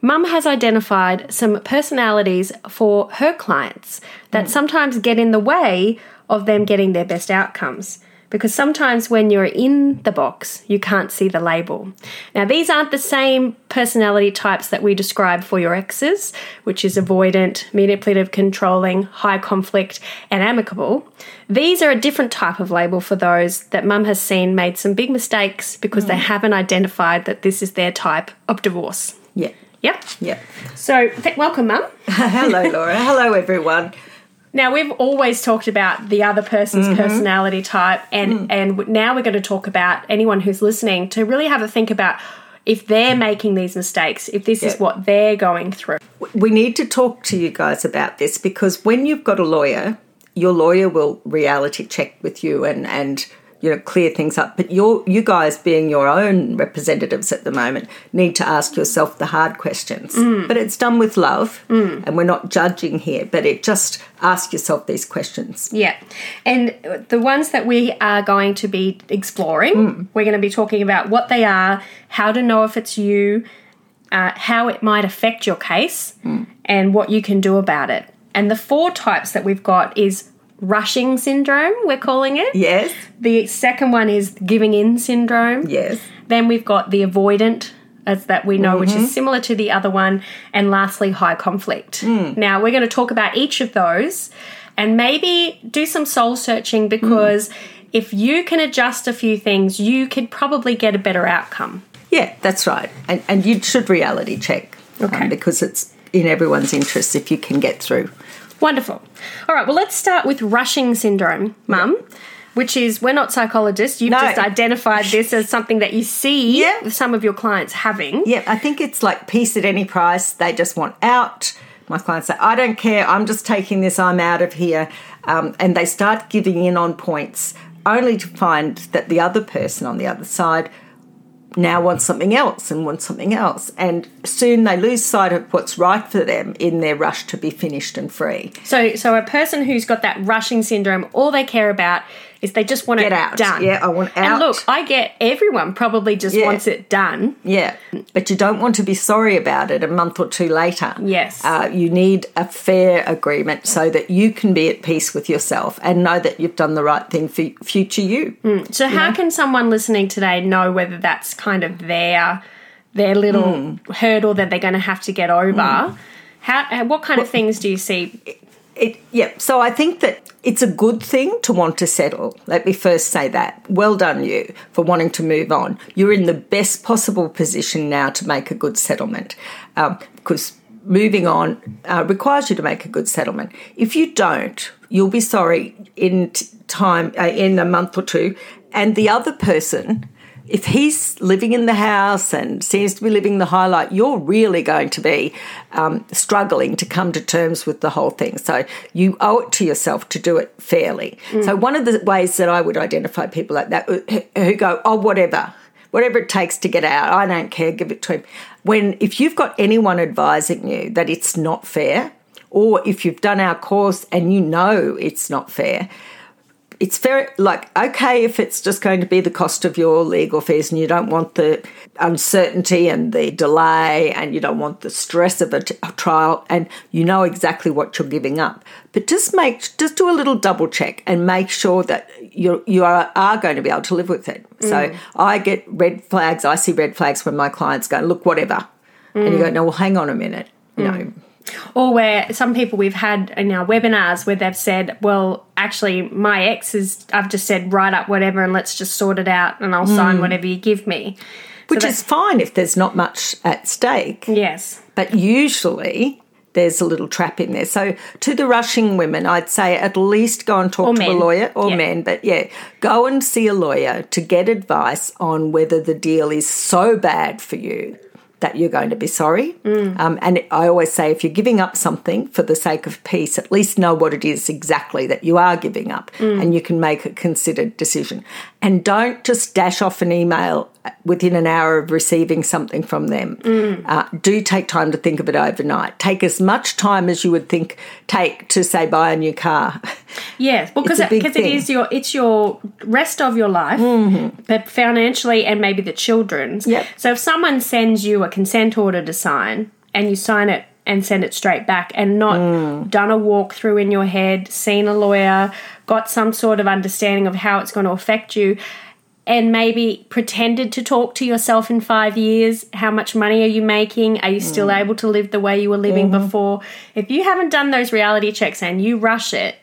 Mum has identified some personalities for her clients that mm. sometimes get in the way of them getting their best outcomes. Because sometimes when you're in the box, you can't see the label. Now, these aren't the same personality types that we describe for your exes, which is avoidant, manipulative, controlling, high conflict, and amicable. These are a different type of label for those that mum has seen made some big mistakes because they mm. haven't identified that this is their type of divorce. Yeah. Yep. Yeah. So, th- welcome, Mum. Hello, Laura. Hello, everyone. Now we've always talked about the other person's mm-hmm. personality type, and mm. and now we're going to talk about anyone who's listening to really have a think about if they're making these mistakes, if this is what they're going through. We need to talk to you guys about this because when you've got a lawyer, your lawyer will reality check with you and and you know clear things up. But you you guys being your own representatives at the moment need to ask yourself the hard questions. Mm. But it's done with love, mm. and we're not judging here. But it just ask yourself these questions. Yeah, and the ones that we are going to be exploring, mm. we're going to be talking about what they are, how to know if it's you, uh, how it might affect your case, and what you can do about it. And the four types that we've got is rushing syndrome, we're calling it. Yes. The second one is giving in syndrome. Yes. Then we've got the avoidant, as that we know, which is mm-hmm. similar to the other one. And lastly, high conflict. Mm. Now, we're going to talk about each of those and maybe do some soul searching because mm. if you can adjust a few things, you could probably get a better outcome. Yeah, that's right. And and you should reality check. um, Okay. because it's in everyone's interest if you can get through. Wonderful. All right, well, let's start with rushing syndrome, Mum. Which is, we're not psychologists. You've No. just identified this as something that you see Yeah. some of your clients having. Yeah, I think it's like peace at any price. They just want out. My clients say, I don't care. I'm just taking this. I'm out of here. Um, and they start giving in on points only to find that the other person on the other side now want something else and want something else. And soon they lose sight of what's right for them in their rush to be finished and free. So, so a person who's got that rushing syndrome, all they care about is they just want to Get it out. done. Yeah, I want out. And look, I get everyone probably just Yeah. wants it done. Yeah, but you don't want to be sorry about it a month or two later. Yes. Uh, you need a fair agreement so that you can be at peace with yourself and know that you've done the right thing for future you. So, how can someone listening today know whether that's kind of their their little Hmm. hurdle that they're going to have to get over? How? uh, What kind of things do you see? It, yeah, so I think that it's a good thing to want to settle. Let me first say that. Well done, you, for wanting to move on. You're in the best possible position now to make a good settlement um, because moving on uh, requires you to make a good settlement. If you don't, you'll be sorry in time, uh, in a month or two, and the other person if he's living in the house and seems to be living the highlight, you're really going to be um, struggling to come to terms with the whole thing. So you owe it to yourself to do it fairly. So one of the ways that I would identify people like that who- who go, oh, whatever. Whatever it takes to get out, I don't care, give it to him. When, if you've got anyone advising you that it's not fair, or if you've done our course and you know it's not fair, it's very like okay if it's just going to be the cost of your legal fees and you don't want the uncertainty and the delay and you don't want the stress of a, t- a trial and you know exactly what you're giving up. But just make just do a little double check and make sure that you you are, are going to be able to live with it. So mm. i get red flags. I see red flags when my clients go look whatever. And you mm. go no well hang on a minute. You know mm. Or where some people we've had in our webinars where they've said, well, actually, my ex is, I've just said, write up whatever and let's just sort it out and I'll sign hmm. whatever you give me. which is fine if there's not much at stake Yes. But usually there's a little trap in there. So to the rushing women, I'd say at least go and talk Or to a lawyer or Yeah. men, but yeah, go and see a lawyer to get advice on whether the deal is so bad for you that you're going to be sorry. Um, and I always say if you're giving up something for the sake of peace, at least know what it is exactly that you are giving up and you can make a considered decision. And don't just dash off an email within an hour of receiving something from them. Uh, do take time to think of it overnight. Take as much time as you would think take to say buy a new car. Yes, well, because It's because it thing. your it's your rest of your life, but financially and maybe the children's. Yep. So if someone sends you a consent order to sign and you sign it and send it straight back and not mm. done a walkthrough in your head, seen a lawyer, got some sort of understanding of how it's going to affect you. And maybe pretended to talk to yourself in five years. How much money are you making? Are you still mm. able to live the way you were living mm-hmm. before? If you haven't done those reality checks and you rush it,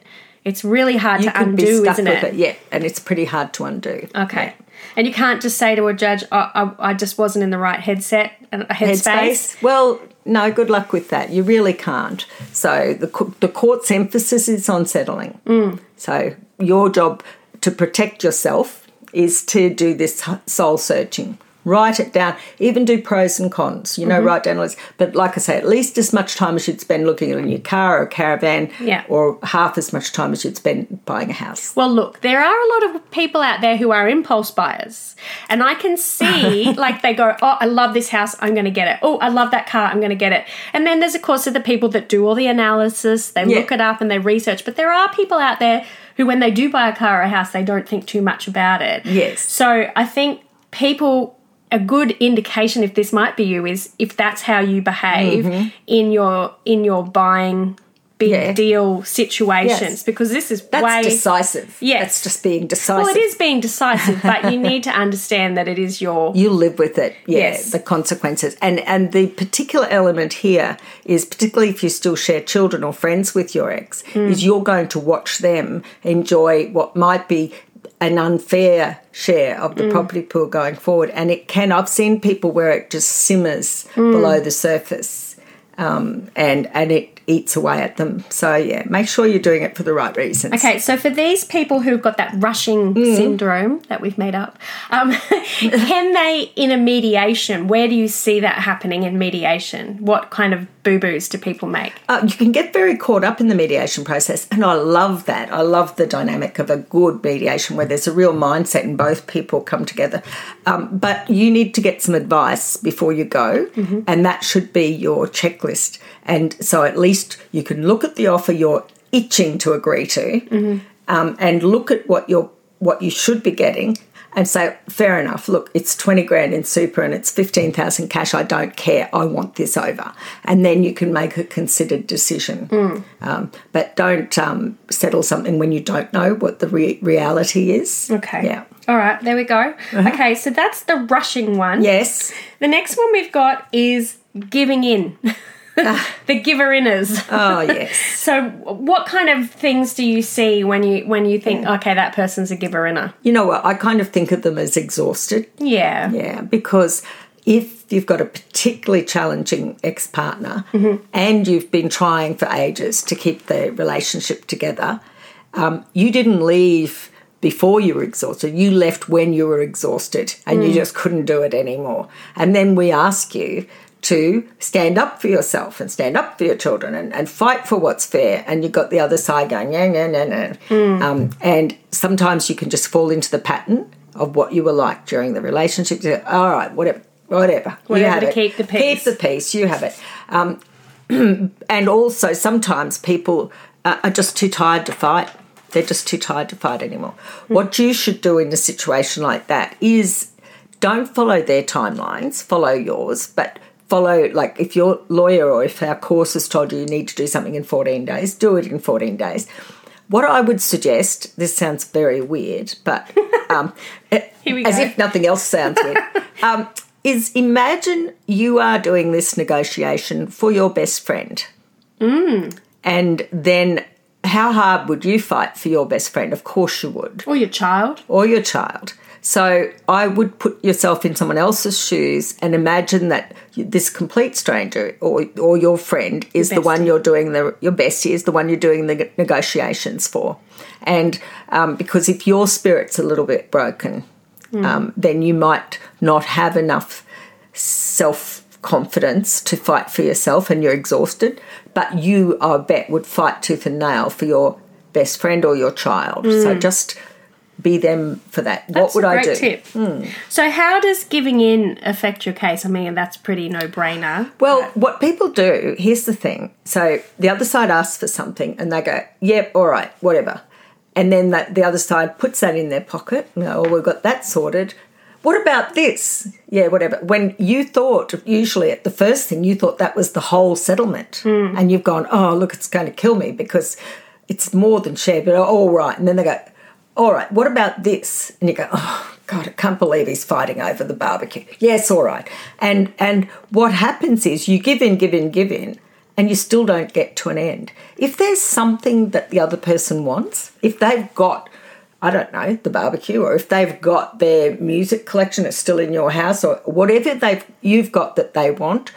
it's really hard You to undo, isn't it? it? Yeah, and it's pretty hard to undo. Okay. And you can't just say to a judge, oh, I, I just wasn't in the right headset, a headspace. headspace. Well, no, good luck with that. You really can't. So the the court's emphasis is on settling. Mm. So your job to protect yourself is to do this soul searching. Write it down. Even do pros and cons. You know, Mm-hmm. write down a list. But like I say, at least as much time as you'd spend looking at a new car or a caravan, Yeah. or half as much time as you'd spend buying a house. Well, look, there are a lot of people out there who are impulse buyers. And I can see, like, they go, Oh, I love this house, I'm going to get it. Oh, I love that car, I'm going to get it. And then there's, of course, the people that do all the analysis, they Yeah. look it up and they research. But there are people out there who, when they do buy a car or a house, they don't think too much about it. Yes. So I think people. A good indication if this might be you is if that's how you behave in your in your buying big Mm-hmm. Yeah. deal situations Yes. because this is That's way decisive. Yes. That's just being decisive. well, it is being decisive, but you need to understand that it is your. you live with it yeah Yes. the consequences and and the particular element here is particularly if you still share children or friends with your ex Hmm. is you're going to watch them enjoy what might be an unfair share of the Hmm. property pool going forward and it can i've seen people where it just simmers Hmm. below the surface um, and and it eats away at them so yeah make sure you're doing it for the right reasons Okay, so for these people who've got that rushing Mm. syndrome that we've made up, um, can they, in a mediation, where do you see that happening in mediation? What kind of boo boos do people make? Uh, you can get very caught up in the mediation process, and I love that. I love the dynamic of a good mediation where there's a real mindset and both people come together. Um, but you need to get some advice before you go, and that should be your checklist. And so at least you can look at the offer you're itching to agree to, um, and look at what you're what you should be getting. And say, fair enough. Look, it's twenty grand in super and it's fifteen thousand cash. I don't care. I want this over, and then you can make a considered decision. Um, but don't um, settle something when you don't know what the re- reality is. Okay. Yeah. All right, there we go. Okay, so that's the rushing one. Yes. The next one we've got is giving in. the giver inners. Oh yes. So, what kind of things do you see when you when you think, okay, that person's a giver inner? you know what? I kind of think of them as exhausted. Yeah. Yeah, because if you've got a particularly challenging ex partner Mm-hmm. and you've been trying for ages to keep the relationship together, um, you didn't leave before you were exhausted. You left when you were exhausted and Mm. you just couldn't do it anymore. And then we ask you to stand up for yourself and stand up for your children and, and fight for what's fair. And you've got the other side going, yeah, no, no, no. Mm. Um, and sometimes you can just fall into the pattern of what you were like during the relationship. Go, All right, whatever, whatever. you Whatever have to it. keep the peace. Keep the peace. You have it. Um, and also, sometimes people are are just too tired to fight. They're just too tired to fight anymore. What you should do in a situation like that is don't follow their timelines, follow yours, but follow, like, if your lawyer or if our course has told you you need to do something in 14 days, do it in 14 days. What I would suggest, this sounds very weird, but um, we as if nothing else sounds weird, um, is imagine you are doing this negotiation for your best friend. And then how hard would you fight for your best friend? Of course you would, Or your child. or your child. So I would put yourself in someone else's shoes and imagine that this complete stranger or or your friend is the one you're doing the your bestie is the one you're doing the negotiations for, and um, because if your spirit's a little bit broken, um, then you might not have enough self confidence to fight for yourself and you're exhausted, but you, I bet, would fight tooth and nail for your best friend or your child. So just be them for that. Mm. That's what would I do? tip. So, how does giving in affect your case? I mean, that's pretty no brainer. Well, what people do, here's the thing. So the other side asks for something and they go, yep, all right, whatever. And then the, the other side puts that in their pocket. You know, oh, we've got that sorted. What about this? Yeah, whatever. When you thought, usually at the first thing, you thought that was the whole settlement. Hmm. And you've gone, oh, look, it's going to kill me because it's more than shared, but oh, all right. And then they go, all right, what about this? And you go, oh, God, I can't believe he's fighting over the barbecue. Yes, all right. And and what happens is you give in, give in, give in, and you still don't get to an end. If there's something that the other person wants, if they've got, I don't know, the barbecue, or if they've got their music collection that's still in your house, or whatever they've you've got that they want,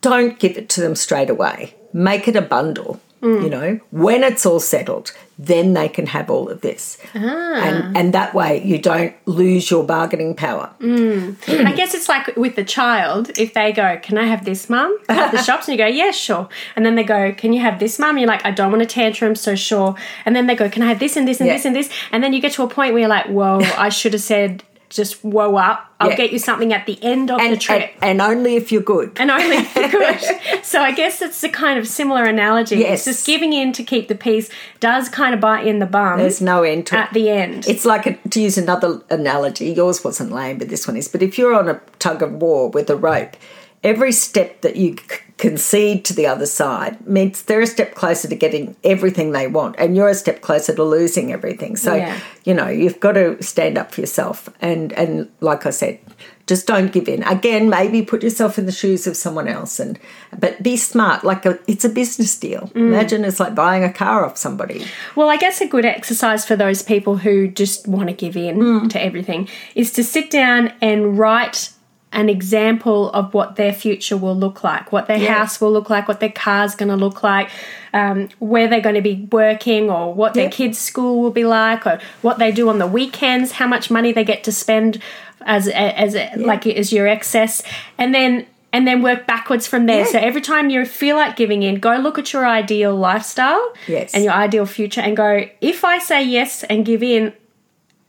don't give it to them straight away. Make it a bundle. You know, when it's all settled, then they can have all of this, ah. and and that way you don't lose your bargaining power. Mm. I guess it's like with the child, if they go, Can I have this, mum? At the shops, and you go, Yeah, sure. And then they go, Can you have this, mum? You're like, I don't want a tantrum, so sure. And then they go, Can I have this and this and Yeah. this and this? And then you get to a point where you're like, Whoa, I should have said, just whoa up. I'll Yeah. get you something at the end of the trip. and, and only if you're good. and only if you're good. so I guess it's a kind of similar analogy. Yes. It's just giving in to keep the peace does kind of bite in the bum There's no end to it. at the end. It's like, a, to use another analogy, yours wasn't lame, but this one is. But if you're on a tug of war with a rope, every step that you concede to the other side means they're a step closer to getting everything they want, and you're a step closer to losing everything. So, Yeah. you know, you've got to stand up for yourself. And, and like I said, just don't give in. Again, maybe put yourself in the shoes of someone else, and but be smart. Like a, it's a business deal. Imagine it's like buying a car off somebody. Well, I guess a good exercise for those people who just want to give in Hmm. to everything is to sit down and write an example of what their future will look like, what their house will look like, what their car's going to look like, um, where they're going to be working, or what their kids' school will be like, or what they do on the weekends, how much money they get to spend as as like as your excess, and then. And then work backwards from there. Yeah. So every time you feel like giving in, go look at your ideal lifestyle Yes. and your ideal future and go, if I say yes and give in,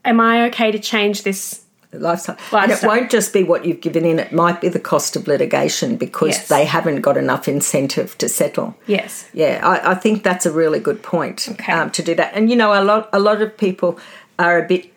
am I okay to change this? Lifestyle. And it won't just be what you've given in, it might be the cost of litigation because Yes. they haven't got enough incentive to settle. Yes. Yeah, I, I think that's a really good point Okay. um, to do that. And you know, a lot a lot of people are a bit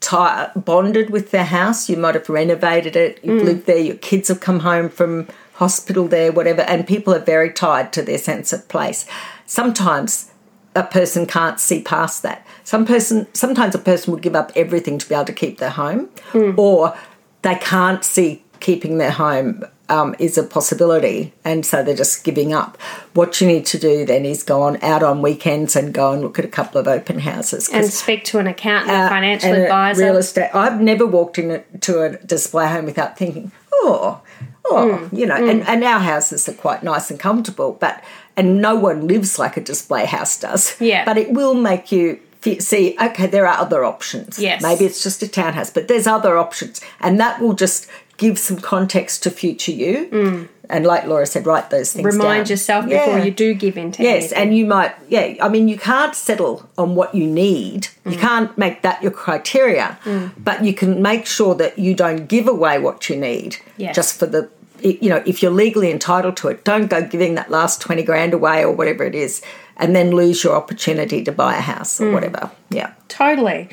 ti bonded with their house. You might have renovated it. You've lived there. Your kids have come home from hospital there, whatever. And people are very tied to their sense of place. Sometimes a person can't see past that. Some person, sometimes a person will give up everything to be able to keep their home, or they can't see keeping their home um, is a possibility, and so they're just giving up. What you need to do then is go on out on weekends and go and look at a couple of open houses And speak to an accountant, uh, financial and advisor. real estate. I've never walked into a display home without thinking, oh, oh, Mm, you know. And, and our houses are quite nice and comfortable, but and no one lives like a display house does. Yeah. but it will make you. See, okay, there are other options. Yes. Maybe it's just a townhouse, but there's other options. And that will just give some context to future you. And like Laura said, write those things Mm. Remind down. yourself before you do give in to Yes, anything. and you might, yeah, I mean, you can't settle on what you need. You Mm. can't make that your criteria, but you can make sure that you don't give away what you need Yes. just for the, you know, if you're legally entitled to it, don't go giving that last 20 grand away or whatever it is and then lose your opportunity to buy a house Mm. or whatever. Yeah. Totally.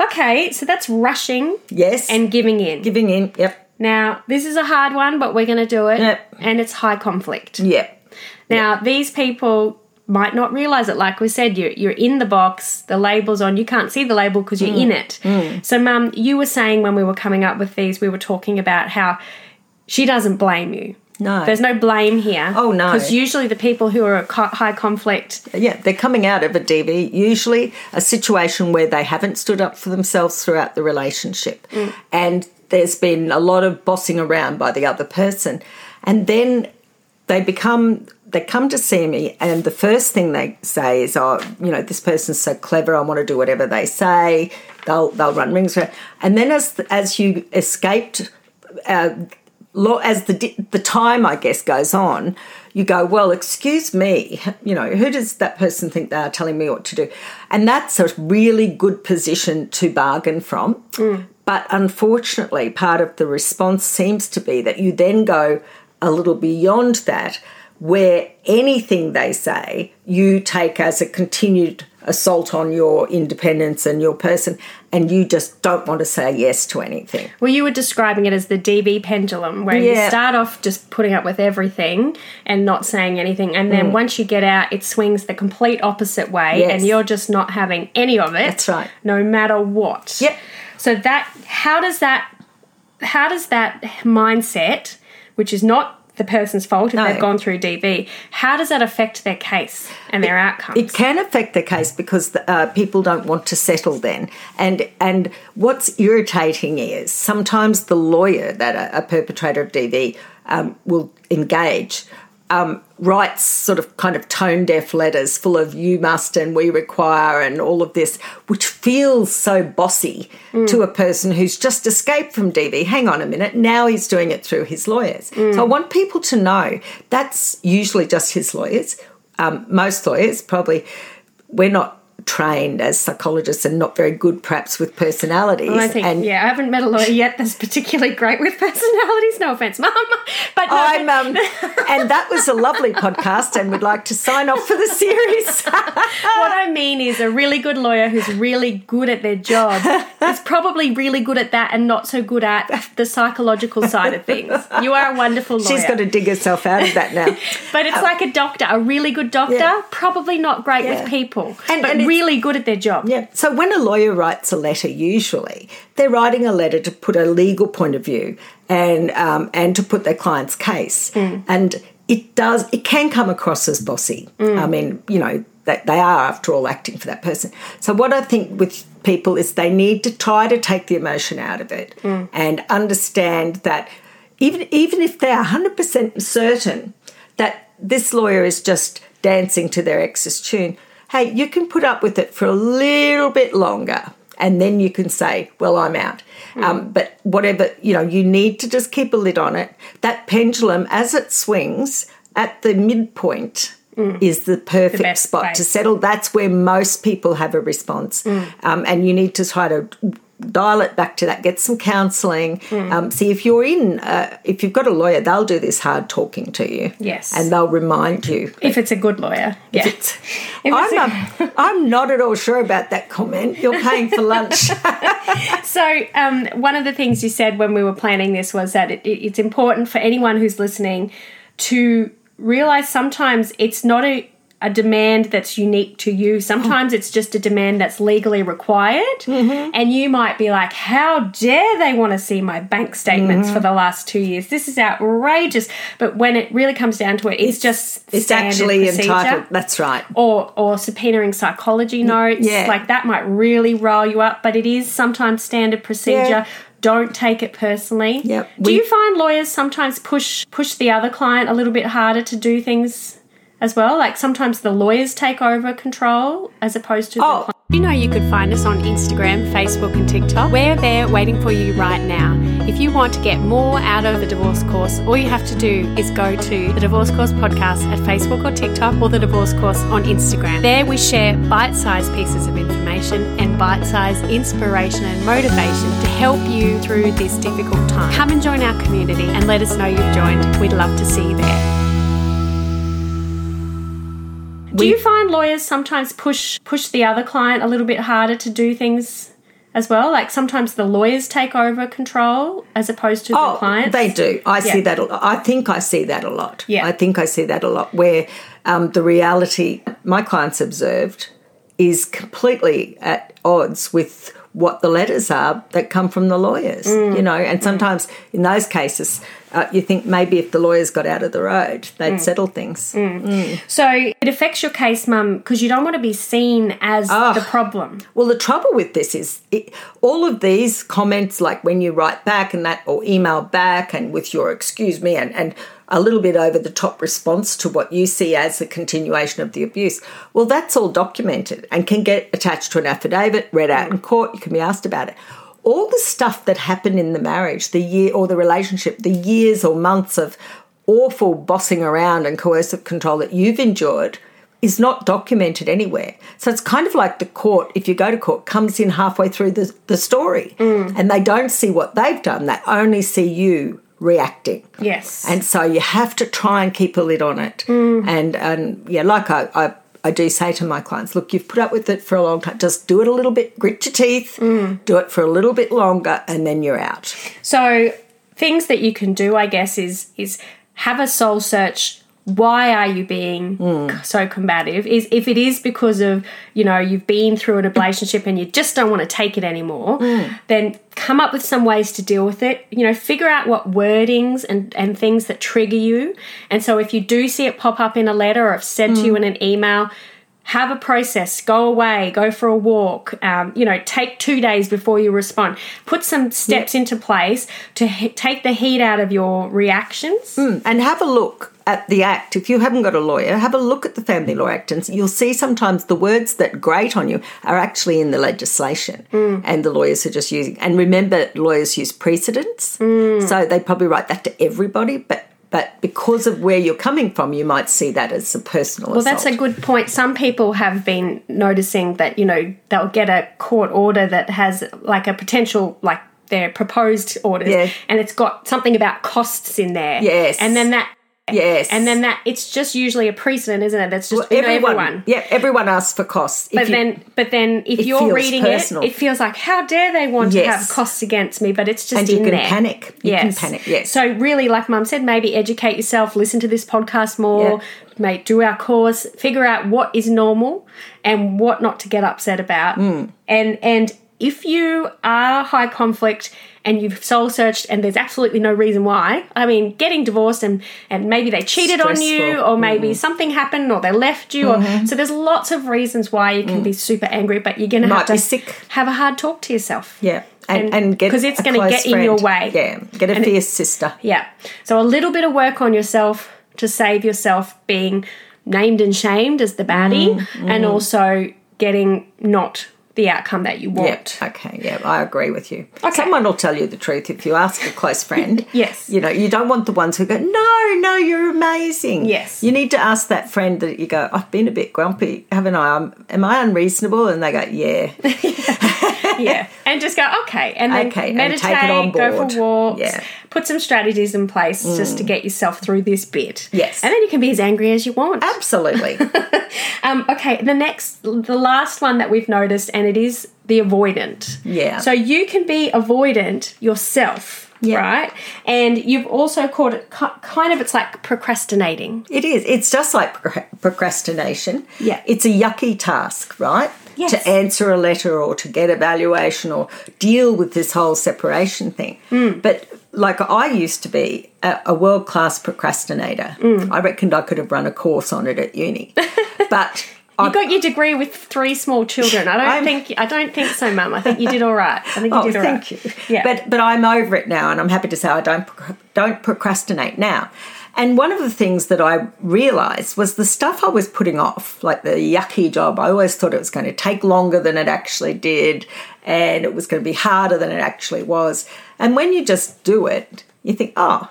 Okay, so that's rushing Yes. and giving in. giving in. Yep. now, this is a hard one, but we're going to do it. Yep. And it's high conflict. Yep. Now, these people might not realize it. Like we said, you're, you're in the box, the label's on. You can't see the label because you're in it. So, Mum, you were saying when we were coming up with these, we were talking about how she doesn't blame you. No. There's no blame here. Oh, no. Because usually the people who are at co- high conflict, Yeah, they're coming out of a DV, usually a situation where they haven't stood up for themselves throughout the relationship. And there's been a lot of bossing around by the other person. And then they become they come to see me and the first thing they say is oh you know this person's so clever i want to do whatever they say they'll they'll run rings around and then as as you escaped uh, as the the time I guess goes on, you go, well, excuse me, you know, who does that person think they are telling me what to do? And that's a really good position to bargain from. Mm. But unfortunately, part of the response seems to be that you then go a little beyond that, where anything they say you take as a continued assault on your independence and your person, and you just don't want to say yes to anything. Well, you were describing it as the DV pendulum, where you start off just putting up with everything and not saying anything, and then mm. once you get out, it swings the complete opposite way, Yes. and you're just not having any of it. That's right. No matter what. Yep. So that how does that how does that mindset, which is not the person's fault if No. they've gone through DV, how does that affect their case and their outcomes? It can affect the case because the, uh, people don't want to settle then, and and what's irritating is sometimes the lawyer that a, a perpetrator of DV um, will engage um, writes sort of kind of tone deaf letters full of "you must" and "we require" and all of this, which feels so bossy to a person who's just escaped from DV. Hang on a minute, now he's doing it through his lawyers. So I want people to know that's usually just his lawyers um, most lawyers probably we're not trained as psychologists and not very good perhaps with personalities I think, and yeah, I haven't met a lawyer yet that's particularly great with personalities. No offense, Mum. But no, I'm um, and that was a lovely podcast and would like to sign off for the series what I mean is a really good lawyer who's really good at their job is probably really good at that and not so good at the psychological side of things. You are a wonderful lawyer. she's got to dig herself out of that now but it's like a doctor, a really good doctor, Yeah. probably not great Yeah. with people, And- but and it's- really good at their job. Yeah. So when a lawyer writes a letter, usually they're writing a letter to put a legal point of view and um, and to put their client's case, mm. and it does it can come across as bossy. Mm. I mean, you know, that they are after all acting for that person. So what I think with people is they need to try to take the emotion out of it mm. and understand that even even if they're hundred percent certain that this lawyer is just dancing to their ex's tune, hey, you can put up with it for a little bit longer. And then you can say, well, I'm out. Um, but whatever, you know, you need to just keep a lid on it. That pendulum, as it swings at the midpoint, is the perfect best spot to settle. That's where most people have a response. Um, and you need to try to dial it back to that, get some counselling. Um, see if you're in, uh, if you've got a lawyer, they'll do this hard talking to you. Yes. And they'll remind you. If it's a good lawyer, yeah. It's- If I'm, um, I'm not at all sure about that comment. You're paying for lunch. So, um, one of the things you said when we were planning this was that it, it- it's important for anyone who's listening to realize sometimes it's not a, a demand that's unique to you. Sometimes it's just a demand that's legally required. Mm-hmm. And you might be like, how dare they want to see my bank statements for the mm-hmm. last two years? This is outrageous. But when it really comes down to it, it's, just it's actually procedure entitled. That's right. or or subpoenaing psychology notes yeah. like that might really rile you up but it is sometimes standard procedure Yeah. don't take it personally Yep. do We- you find lawyers sometimes push push the other client a little bit harder to do things as well like sometimes the lawyers take over control as opposed to the Oh. client you know you could find us on Instagram, Facebook, and TikTok. We're there waiting for you right now. If you want to get more out of the divorce course, all you have to do is go to the Divorce Course Podcast at Facebook or TikTok or the Divorce Course on Instagram. There we share bite sized pieces of information and bite sized inspiration and motivation to help you through this difficult time. Come and join our community and let us know you've joined. We'd love to see you there. Do you find lawyers sometimes push push the other client a little bit harder to do things as well? Like sometimes the lawyers take over control as opposed to the Oh, client. they do. I see that. I think I see that a lot. Yeah. I think I see that a lot. Where um, the reality my clients observed is completely at odds with what the letters are that come from the lawyers. Mm. You know, and sometimes in those cases, uh, you think maybe if the lawyers got out of the road, Mm. they'd settle things. So it affects your case, mum, because you don't want to be seen as the problem. Well, the trouble with this is it, all of these comments, like when you write back and that, or email back, and with your excuse me, and, and a little bit over the top response to what you see as a continuation of the abuse, well, that's all documented and can get attached to an affidavit, read out in court, you can be asked about it. all the stuff that happened in the marriage, the year or the relationship, the years or months of awful bossing around and coercive control that you've endured is not documented anywhere. So it's kind of like the court, if you go to court, comes in halfway through the, the story mm. and they don't see what they've done, they only see you reacting. Yes. And so you have to try and keep a lid on it. Mm. And and yeah, like I, I I do say to my clients, look, you've put up with it for a long time. Just do it a little bit, grit your teeth, mm. do it for a little bit longer, and then you're out. So things that you can do, I guess, is is have a soul search. Why are you being hmm. so combative? Is if it is because of you know you've been through an relationship and you just don't want to take it anymore, hmm. then come up with some ways to deal with it. You know, figure out what wordings and and things that trigger you. And so if you do see it pop up in a letter or if said to you hmm. in an email, have a process go away go for a walk um, you know take two days before you respond put some steps into place to he- take the heat out of your reactions mm, And have a look at the Act. If you haven't got a lawyer, have a look at the Family Law Act, and you'll see sometimes the words that grate on you are actually in the legislation, mm. and the lawyers are just using. And remember, lawyers use precedents, mm. so they probably write that to everybody, but. But because of where you're coming from, you might see that as a personal well that's a good point some people have been noticing that you know they'll get a court order that has like a potential like their proposed orders Yeah. and it's got something about costs in there Yes. and then that Yes. and then that it's just usually a precedent isn't it that's just know, everyone, everyone yeah, everyone asks for costs. But you- then, but then, if you're reading personal. it, it feels like how dare they want to have costs against me? But it's just And you in can there. panic. You can panic, yes. So really, like Mum said, maybe educate yourself, listen to this podcast more, Yeah. mate. Do our course, figure out what is normal and what not to get upset about, Hmm. and and if you are high conflict and you've soul searched and there's absolutely no reason why. I mean getting divorced and and maybe they cheated on you or maybe mm-hmm. something happened or they left you or mm-hmm. so there's lots of reasons why you can be mm. super angry but you're gonna have to sick. have a hard talk to yourself. Yeah, and, and- and get 'cause it's gonna close get in your way. Yeah, get a And it- sister. yeah so a little bit of work on yourself to save yourself being named and shamed as the baddie mm, and mm. also getting not the outcome that you want Yeah. Okay. Yeah, I agree with you. Okay. Someone will tell you the truth if you ask a close friend. Yes. You know, you don't want the ones who go, no, no, you're amazing. Yes. You need to ask that friend that you go, I've been a bit grumpy, haven't I? I'm, am I unreasonable? And they go, yeah. yeah, and just go okay, and then Okay, and meditate, take it on go for walks, Yeah. Put some strategies in place just to get yourself through this bit. Yes. and then you can be as angry as you want. Absolutely. Um, okay, the next, the last one that we've noticed, and it is the avoidant. Yeah. So you can be avoidant yourself. Yeah. Right, and you've also called it kind of. It's like procrastinating. It is. It's just like procrastination. Yeah. It's a yucky task, right? Yes. To answer a letter or to get evaluation or deal with this whole separation thing. Hmm. But like I used to be a, a world class procrastinator. Hmm. I reckoned I could have run a course on it at uni. but You got your degree with three small children. I don't I'm- think. I don't think so, Mum. I think you did all right. I think you Oh, did all thank right. you. Yeah. But but I'm over it now, and I'm happy to say I don't don't procrastinate now. And one of the things that I realised was the stuff I was putting off, like the yucky job. I always thought it was going to take longer than it actually did, and it was going to be harder than it actually was. And when you just do it, you think, oh.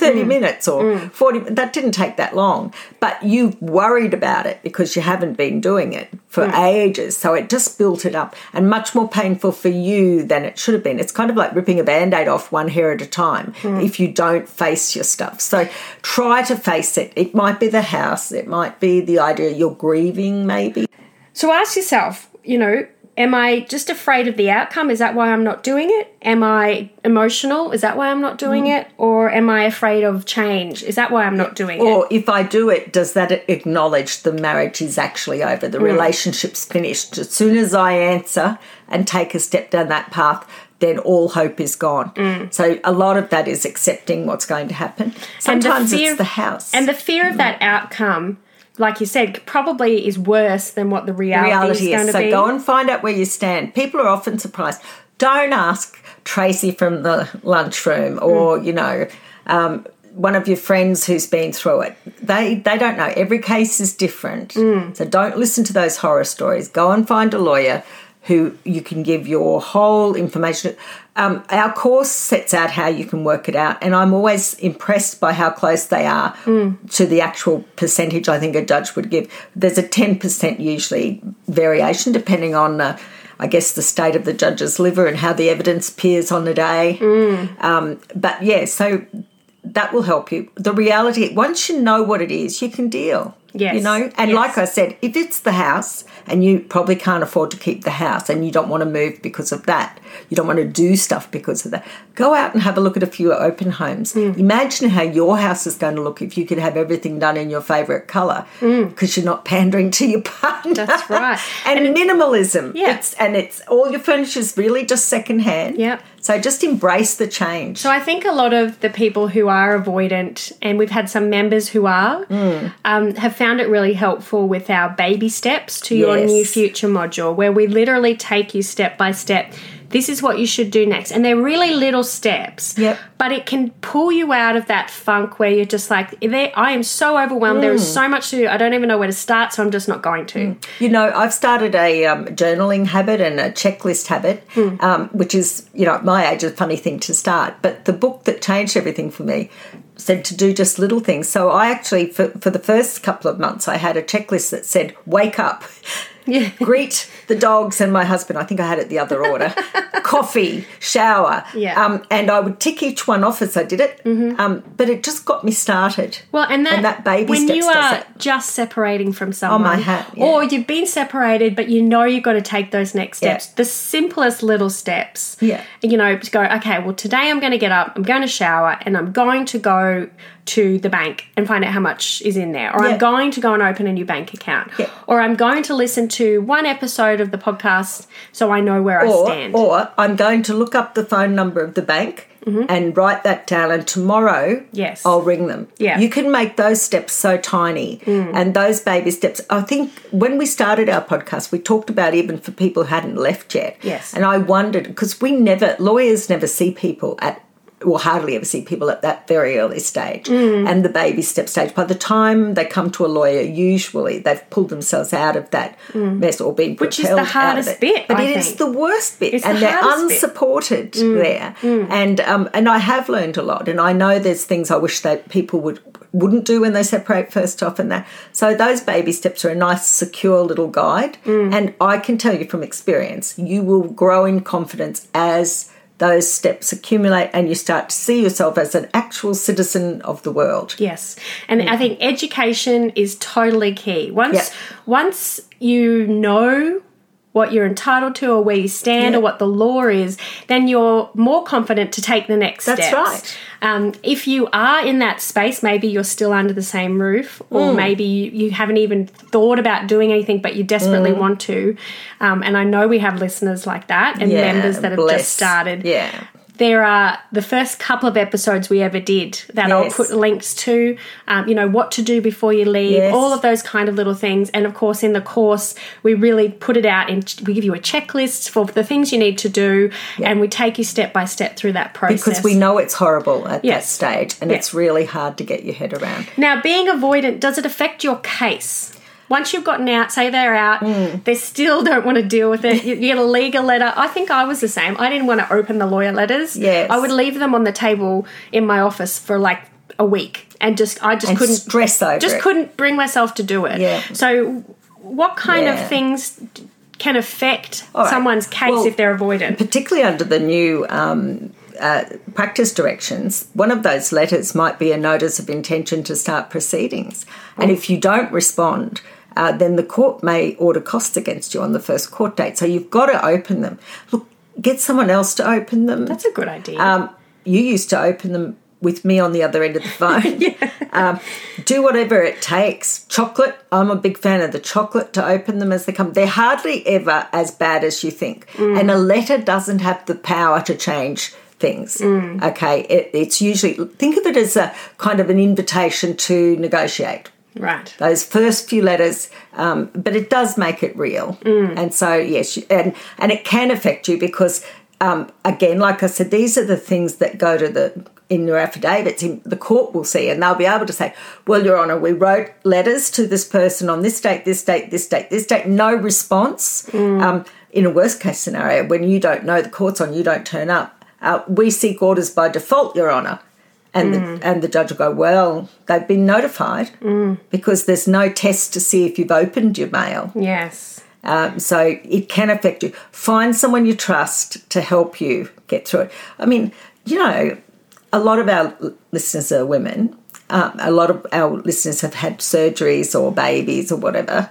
30 mm. minutes or mm. 40 that didn't take that long. But you worried about it because you haven't been doing it for mm. ages. So it just built it up and much more painful for you than it should have been. It's kind of like ripping a band-aid off one hair at a time if you don't face your stuff. So try to face it. It might be the house. It might be the idea you're grieving maybe. So ask yourself, you know, am I just afraid of the outcome? Is that why I'm not doing it? Am I emotional? Is that why I'm not doing Mm. it? Or am I afraid of change? Is that why I'm not doing it? or if I do it, does that acknowledge the marriage is actually over, the mm. relationship's finished? As soon as I answer and take a step down that path, then all hope is gone. Mm. So a lot of that is accepting what's going to happen. The Sometimes fear- it's the house. And the fear of mm. that outcome, like you said, probably is worse than what the reality, reality is going is. to So be. go and find out where you stand. People are often surprised. Don't ask Tracy from the lunchroom or, Mm. you know, um, one of your friends who's been through it. They they don't know. Every case is different. Mm. So don't listen to those horror stories. Go and find a lawyer. who you can give your whole information. Um, our course sets out how you can work it out, and I'm always impressed by how close they are to the actual percentage I think a judge would give. There's a 10% usually variation depending on. Uh, I guess the state of the judge's liver and how the evidence appears on the day. Um, but yeah, so that will help you. The reality, once you know what it is, you can deal. Yes, You know, and yes. like I said, if it's the house and you probably can't afford to keep the house and you don't want to move because of that, you don't want to do stuff because of that, go out and have a look at a few open homes. Hmm. Imagine how your house is going to look if you could have everything done in your favourite colour because you're not pandering to your partner. That's right. and, minimalism. Yeah. It's, and it's all your furniture's really just secondhand. Yep. So just embrace the change. So I think a lot of the people who are avoidant, and we've had some members who are, Mm. um, have found it really helpful with our baby steps to your new future module, where we literally take you step by step. This is what you should do next. And they're really little steps. Yep. But it can pull you out of that funk where you're just like, I am so overwhelmed. There is Mm. so much to do. I don't even know where to start, so I'm just not going to. You know, I've started a um, journaling habit and a checklist habit, um, which is, you know, at my age, a funny thing to start. But the book that changed everything for me said to do just little things. So I actually, for, for the first couple of months, I had a checklist that said, wake up. Yeah. Greet the dogs and my husband. I think I had it the other order. Coffee, shower. Yeah. Um, and I would tick each one off as I did it. Um, but it just got me started. Well, and that, And that baby when you are just separating from someone, my hat, yeah. or you've been separated, but you know you've got to take those next Yeah. steps. The simplest little steps. Yeah. You know, to go. Okay, well today I'm going to get up, I'm going to shower, and I'm going to go to the bank and find out how much is in there, or Yeah. I'm going to go and open a new bank account, Yeah. or I'm going to listen to one episode of the podcast so I know where I stand. or I'm going to look up the phone number of the bank and write that down, and tomorrow Mm-hmm. Yes. I'll ring them. Yeah. Mm. You can make those steps so tiny and those baby steps. I think when we started our podcast, we talked about even for people who hadn't left yet. Yes. And I wondered because we never, lawyers never see people at well, hardly ever see people at that very early stage Mm. and the baby step stage. By the time they come to a lawyer, usually they've pulled themselves out of that mess or been Mm. Which is the hardest bit, But I it is think. the worst bit, It's the and they're hardest bit. unsupported there. And um, and I have learned a lot, and I know there's things I wish that people would wouldn't do when they separate first off, and that. So those baby steps are a nice, secure little guide, and I can tell you from experience, you will grow in confidence as. Those steps accumulate, and you start to see yourself as an actual citizen of the world. Yes. And I think education is totally key. Once Yeah. once you know what you're entitled to or where you stand Yeah. or what the law is, then you're more confident to take the next step. That's steps. right. Um, if you are in that space, maybe you're still under the same roof, Mm. or maybe you, you haven't even thought about doing anything, but you desperately Mm. want to. Um, and I know we have listeners like that and Yeah, members that have bless. just started Yeah. There are the first couple of episodes we ever did that I'll put links to, um, you know, what to do before you leave, Yes. all of those kind of little things. And of course, in the course, we really put it out and we give you a checklist for the things you need to do, and we take you step by step through that process. Because we know it's horrible at that stage, and Yeah. it's really hard to get your head around. Now, being avoidant, does it affect your case? Once you've gotten out, say they're out, Mm. they still don't want to deal with it. You, you get a legal letter. I think I was the same. I didn't want to open the lawyer letters. Yes. I would leave them on the table in my office for like a week and just I just And couldn't stress over just it. couldn't bring myself to do it. Yeah. So, what kind Yeah. of things can affect right. someone's case Well, if they're avoidant? particularly under the new um, uh, practice directions, one of those letters might be a notice of intention to start proceedings. And if you don't respond, uh, then the court may order costs against you on the first court date. So you've got to open them. Look, get someone else to open them. That's a good idea. Um, you used to open them with me on the other end of the phone. um, do whatever it takes. Chocolate, I'm a big fan of the chocolate to open them as they come. They're hardly ever as bad as you think. And a letter doesn't have the power to change things. Okay, it, it's usually, think of it as a kind of an invitation to negotiate right. those first few letters, um, but it does make it real. And so, yes, and and it can affect you because, um, again, like I said, these are the things that go to the in your affidavits. In, the court will see, and they'll be able to say, "Well, Your Honour, we wrote letters to this person on this date, this date, this date, this date. No response." Um, in a worst case scenario, when you don't know the court's on, you don't turn up, uh, we seek orders by default, Your Honour. And, the, and the judge will go, Well, they've been notified because there's no test to see if you've opened your mail. Yes. Um, so it can affect you. Find someone you trust to help you get through it. I mean, you know, a lot of our listeners are women. Um, a lot of our listeners have had surgeries or babies or whatever.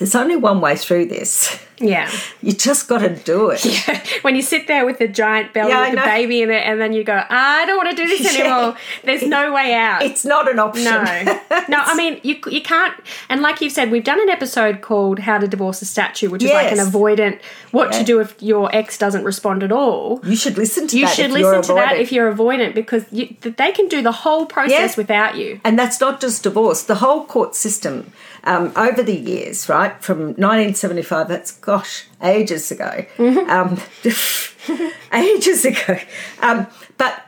There's only one way through this. Yeah. You just got to do it. Yeah. when you sit there with a giant belly Yeah, with a baby in it, and then you go, I don't want to do this Yeah. anymore. There's no way out. It's not an option. no, no. I mean, you you can't. And like you've said, we've done an episode called "How to Divorce a Statue," which is like an avoidant. What Yeah. to do if your ex doesn't respond at all. you should listen to You that. should if you're listen to that avoidant. if you're avoidant because you, they can do the whole process Yeah. without you. And that's not just divorce. The whole court system um, over the years, right, from 1975, that's, gosh, ages ago. Um, ages ago. Um, but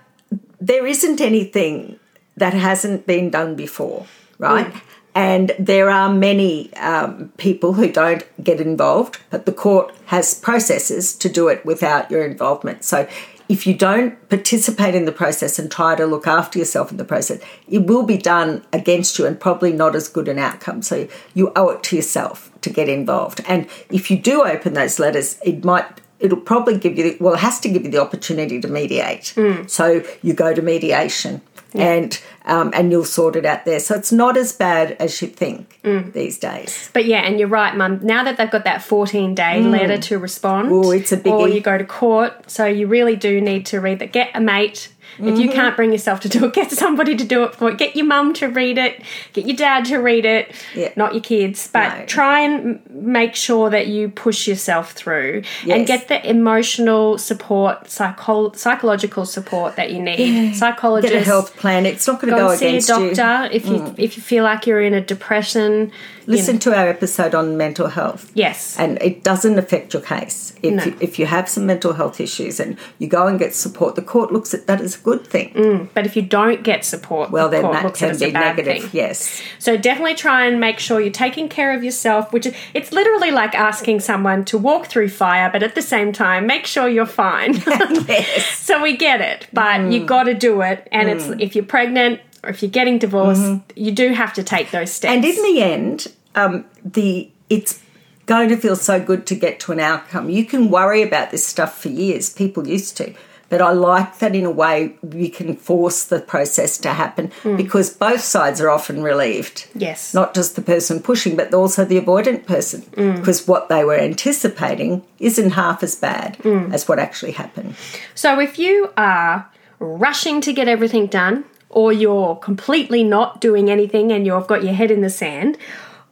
there isn't anything that hasn't been done before, right? And there are many um, people who don't get involved, but the court has processes to do it without your involvement. So if you don't participate in the process and try to look after yourself in the process, it will be done against you and probably not as good an outcome. So you owe it to yourself to get involved. And if you do open those letters, it might it'll probably give you well it has to give you the opportunity to mediate hmm. so you go to mediation and um, and you'll sort it out there so it's not as bad as you think these days But yeah, and you're right, Mum. Now that they've got that 14 day letter to respond, Ooh, Mm. it's a biggie. or you go to court, so you really do need to read that. Get a mate. If Mm-hmm. you can't bring yourself to do it, get somebody to do it for you. Get your mum to read it. Get your dad to read it. Yeah. Not your kids, but No. try and make sure that you push yourself through and get the emotional support, psycho- psychological support that you need. Psychologist, get a health plan it's not going to go go and see a against you Mm. if you if you feel like you're in a depression. You listen to our episode on mental health Yes. and it doesn't affect your case. If, No. you, if you have some mental health issues and you go and get support, the court looks at that as a good thing. But if you don't get support, Well, the then court that looks can be negative. thing. Yes. So definitely try and make sure you're taking care of yourself, which is it's literally like asking someone to walk through fire, but at the same time, make sure you're fine. yes. so we get it, but Mm. you got to do it. And it's if you're pregnant or if you're getting divorced, you do have to take those steps. Mm-hmm. And in the end, um, the it's going to feel so good to get to an outcome. You can worry about this stuff for years. People used to. But I like that in a way we can force the process to happen because both sides are often relieved. yes, Not just the person pushing, but also the avoidant person. Because what they were anticipating isn't half as bad as what actually happened. So if you are rushing to get everything done, or you're completely not doing anything and you've got your head in the sand,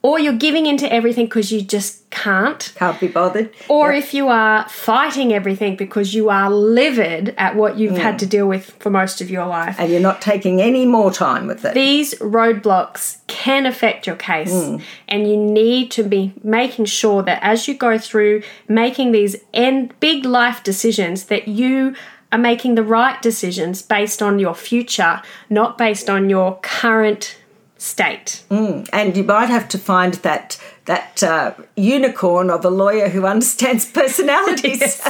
or you're giving into everything because you just can't, Can't be bothered. or if you are fighting everything because you are livid at what you've had to mm. deal with for most of your life. And you're not taking any more time with it. These roadblocks can affect your case, mm. and you need to be making sure that as you go through making these end big life decisions, that you are making the right decisions based on your future, not based on your current state. Mm. and you might have to find that that uh, unicorn of a lawyer who understands personalities. Yes.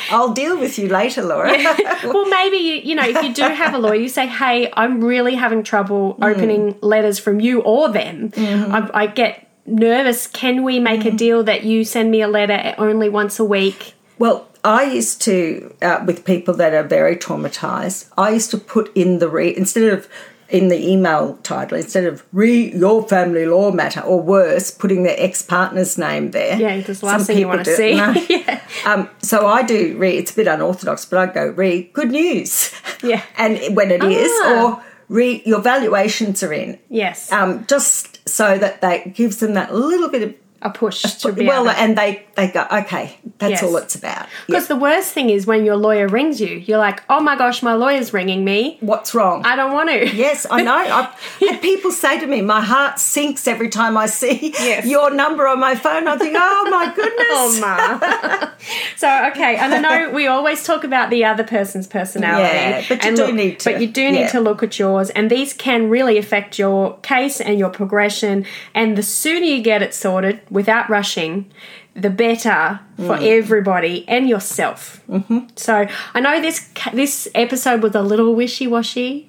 I'll deal with you later, Laura. well, maybe you, you know if you do have a lawyer, you say, "Hey, I'm really having trouble mm. opening letters from you or them. Mm-hmm. I, I get nervous. Can we make a mm-hmm. deal that you send me a letter only once a week?" well, I used to uh, with people that are very traumatized. I used to put in the re instead of in the email title instead of re your family law matter or worse putting their ex-partner's name there Yeah, that's the last thing you want to see. no. yeah. Um, so I do read. It's a bit unorthodox, but I go read good news. Yeah. and when it is, Ah. or read your valuations are in. Yes. Um, just so that that gives them that little bit of a push to be well, to- and they they go okay. That's Yes. all it's about. Because the worst thing is when your lawyer rings you, you're like, oh my gosh, my lawyer's ringing me. What's wrong? I don't want to. Yes, I know. I've had people say to me, my heart sinks every time I see Yes. your number on my phone. I think, oh my goodness. Oh, ma. so, okay, and I know we always talk about the other person's personality. Yeah, but you do look- need to- But you do need yeah. to look at yours, and these can really affect your case and your progression. And the sooner you get it sorted without rushing, the better for everybody and yourself. Mm-hmm. So I know this this episode was a little wishy washy,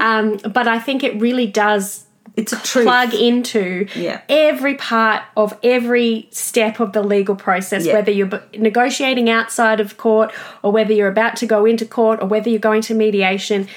um, but I think it really does It's a truth. plug into Yeah. every part of every step of the legal process, Yeah. whether you're b- negotiating outside of court or whether you're about to go into court or whether you're going to mediation.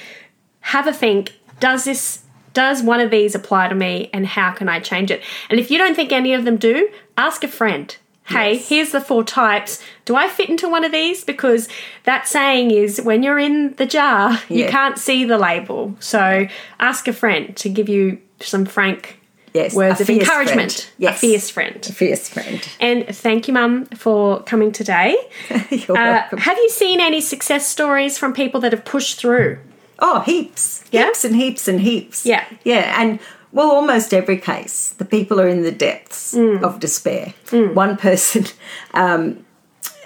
Have a think. Does this does one of these apply to me and how can I change it? And if you don't think any of them do, ask a friend. Hey, Yes. here's the four types. Do I fit into one of these? Because that saying is when you're in the jar, you can't see the label. So ask a friend to give you some frank Yes, words of encouragement. friend. Yes. A fierce friend. A Fierce friend. And thank you, Mum, for coming today. You're Uh, welcome. have you seen any success stories from people that have pushed through? Oh, heaps. Yeah? Heaps and heaps and heaps. Yeah. Yeah. And well, almost every case, the people are in the depths Mm. of despair. One person, um,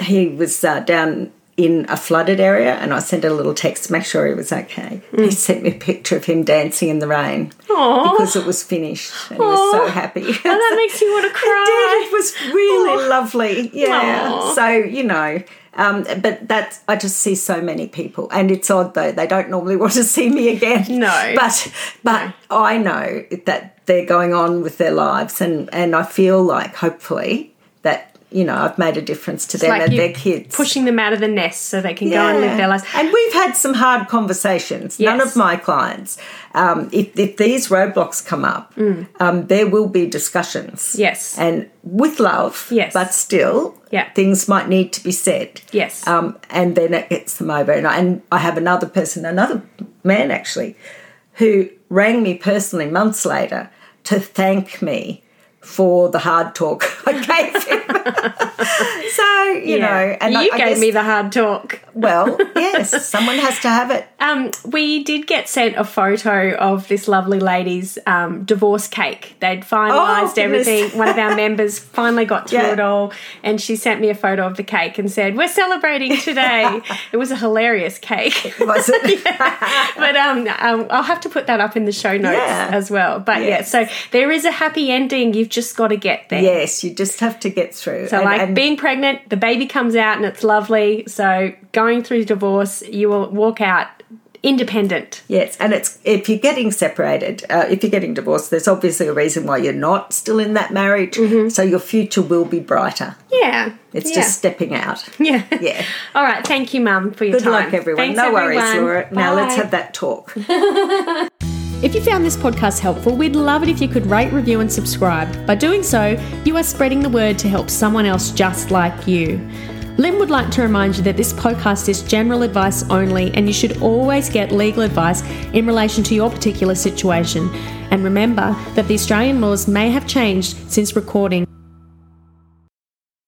he was uh, down in a flooded area, and I sent a little text to make sure he was okay. Mm. He sent me a picture of him dancing in the rain Aw. because it was finished, and he was so happy. Oh, that makes you want to cry. It did. It was really lovely. Yeah. So you know, um, but that's I just see so many people, and it's odd though they don't normally want to see me again. No. But but I know that they're going on with their lives, and and I feel like hopefully you know I've made a difference to them like and their kids. Pushing them out of the nest so they can go and live their lives. And we've had some hard conversations. None of my clients, um, if, if these roadblocks come up, Mm. um, there will be discussions. Yes. And with love, Yes. but still, Yeah. things might need to be said. Yes. Um, and then it gets them over. And I, and I have another person, another man actually, who rang me personally months later to thank me for the hard talk I gave him. so, you know, and you I, I gave guess, me the hard talk. well, yes, someone has to have it. Um, we did get sent a photo of this lovely lady's um, divorce cake. They'd finalised Oh, everything. One of our members finally got through Yeah. it all, and she sent me a photo of the cake and said, "We're celebrating today." it was a hilarious cake. Was it? but um, um, I'll have to put that up in the show notes Yeah. as well. But Yes. yeah, so there is a happy ending. You've just got to get there. Yes, you just have to get through. So, And- like and- being pregnant, the baby comes out and it's lovely. So, going through divorce, you will walk out independent. Yes, and it's if you're getting separated, uh, if you're getting divorced, there's obviously a reason why you're not still in that marriage. So your future will be brighter. Yeah. It's Mm-hmm. yeah. just stepping out. Yeah. Yeah. All right. Thank you, Mum, for your Good time. luck, everyone. Thanks, no worries, everyone. Laura. Now let's have that talk. If you found this podcast helpful, we'd love it if you could rate, review, and subscribe. By doing so, you are spreading the word to help someone else just like you. Lynn would like to remind you that this podcast is general advice only, and you should always get legal advice in relation to your particular situation. And remember that the Australian laws may have changed since recording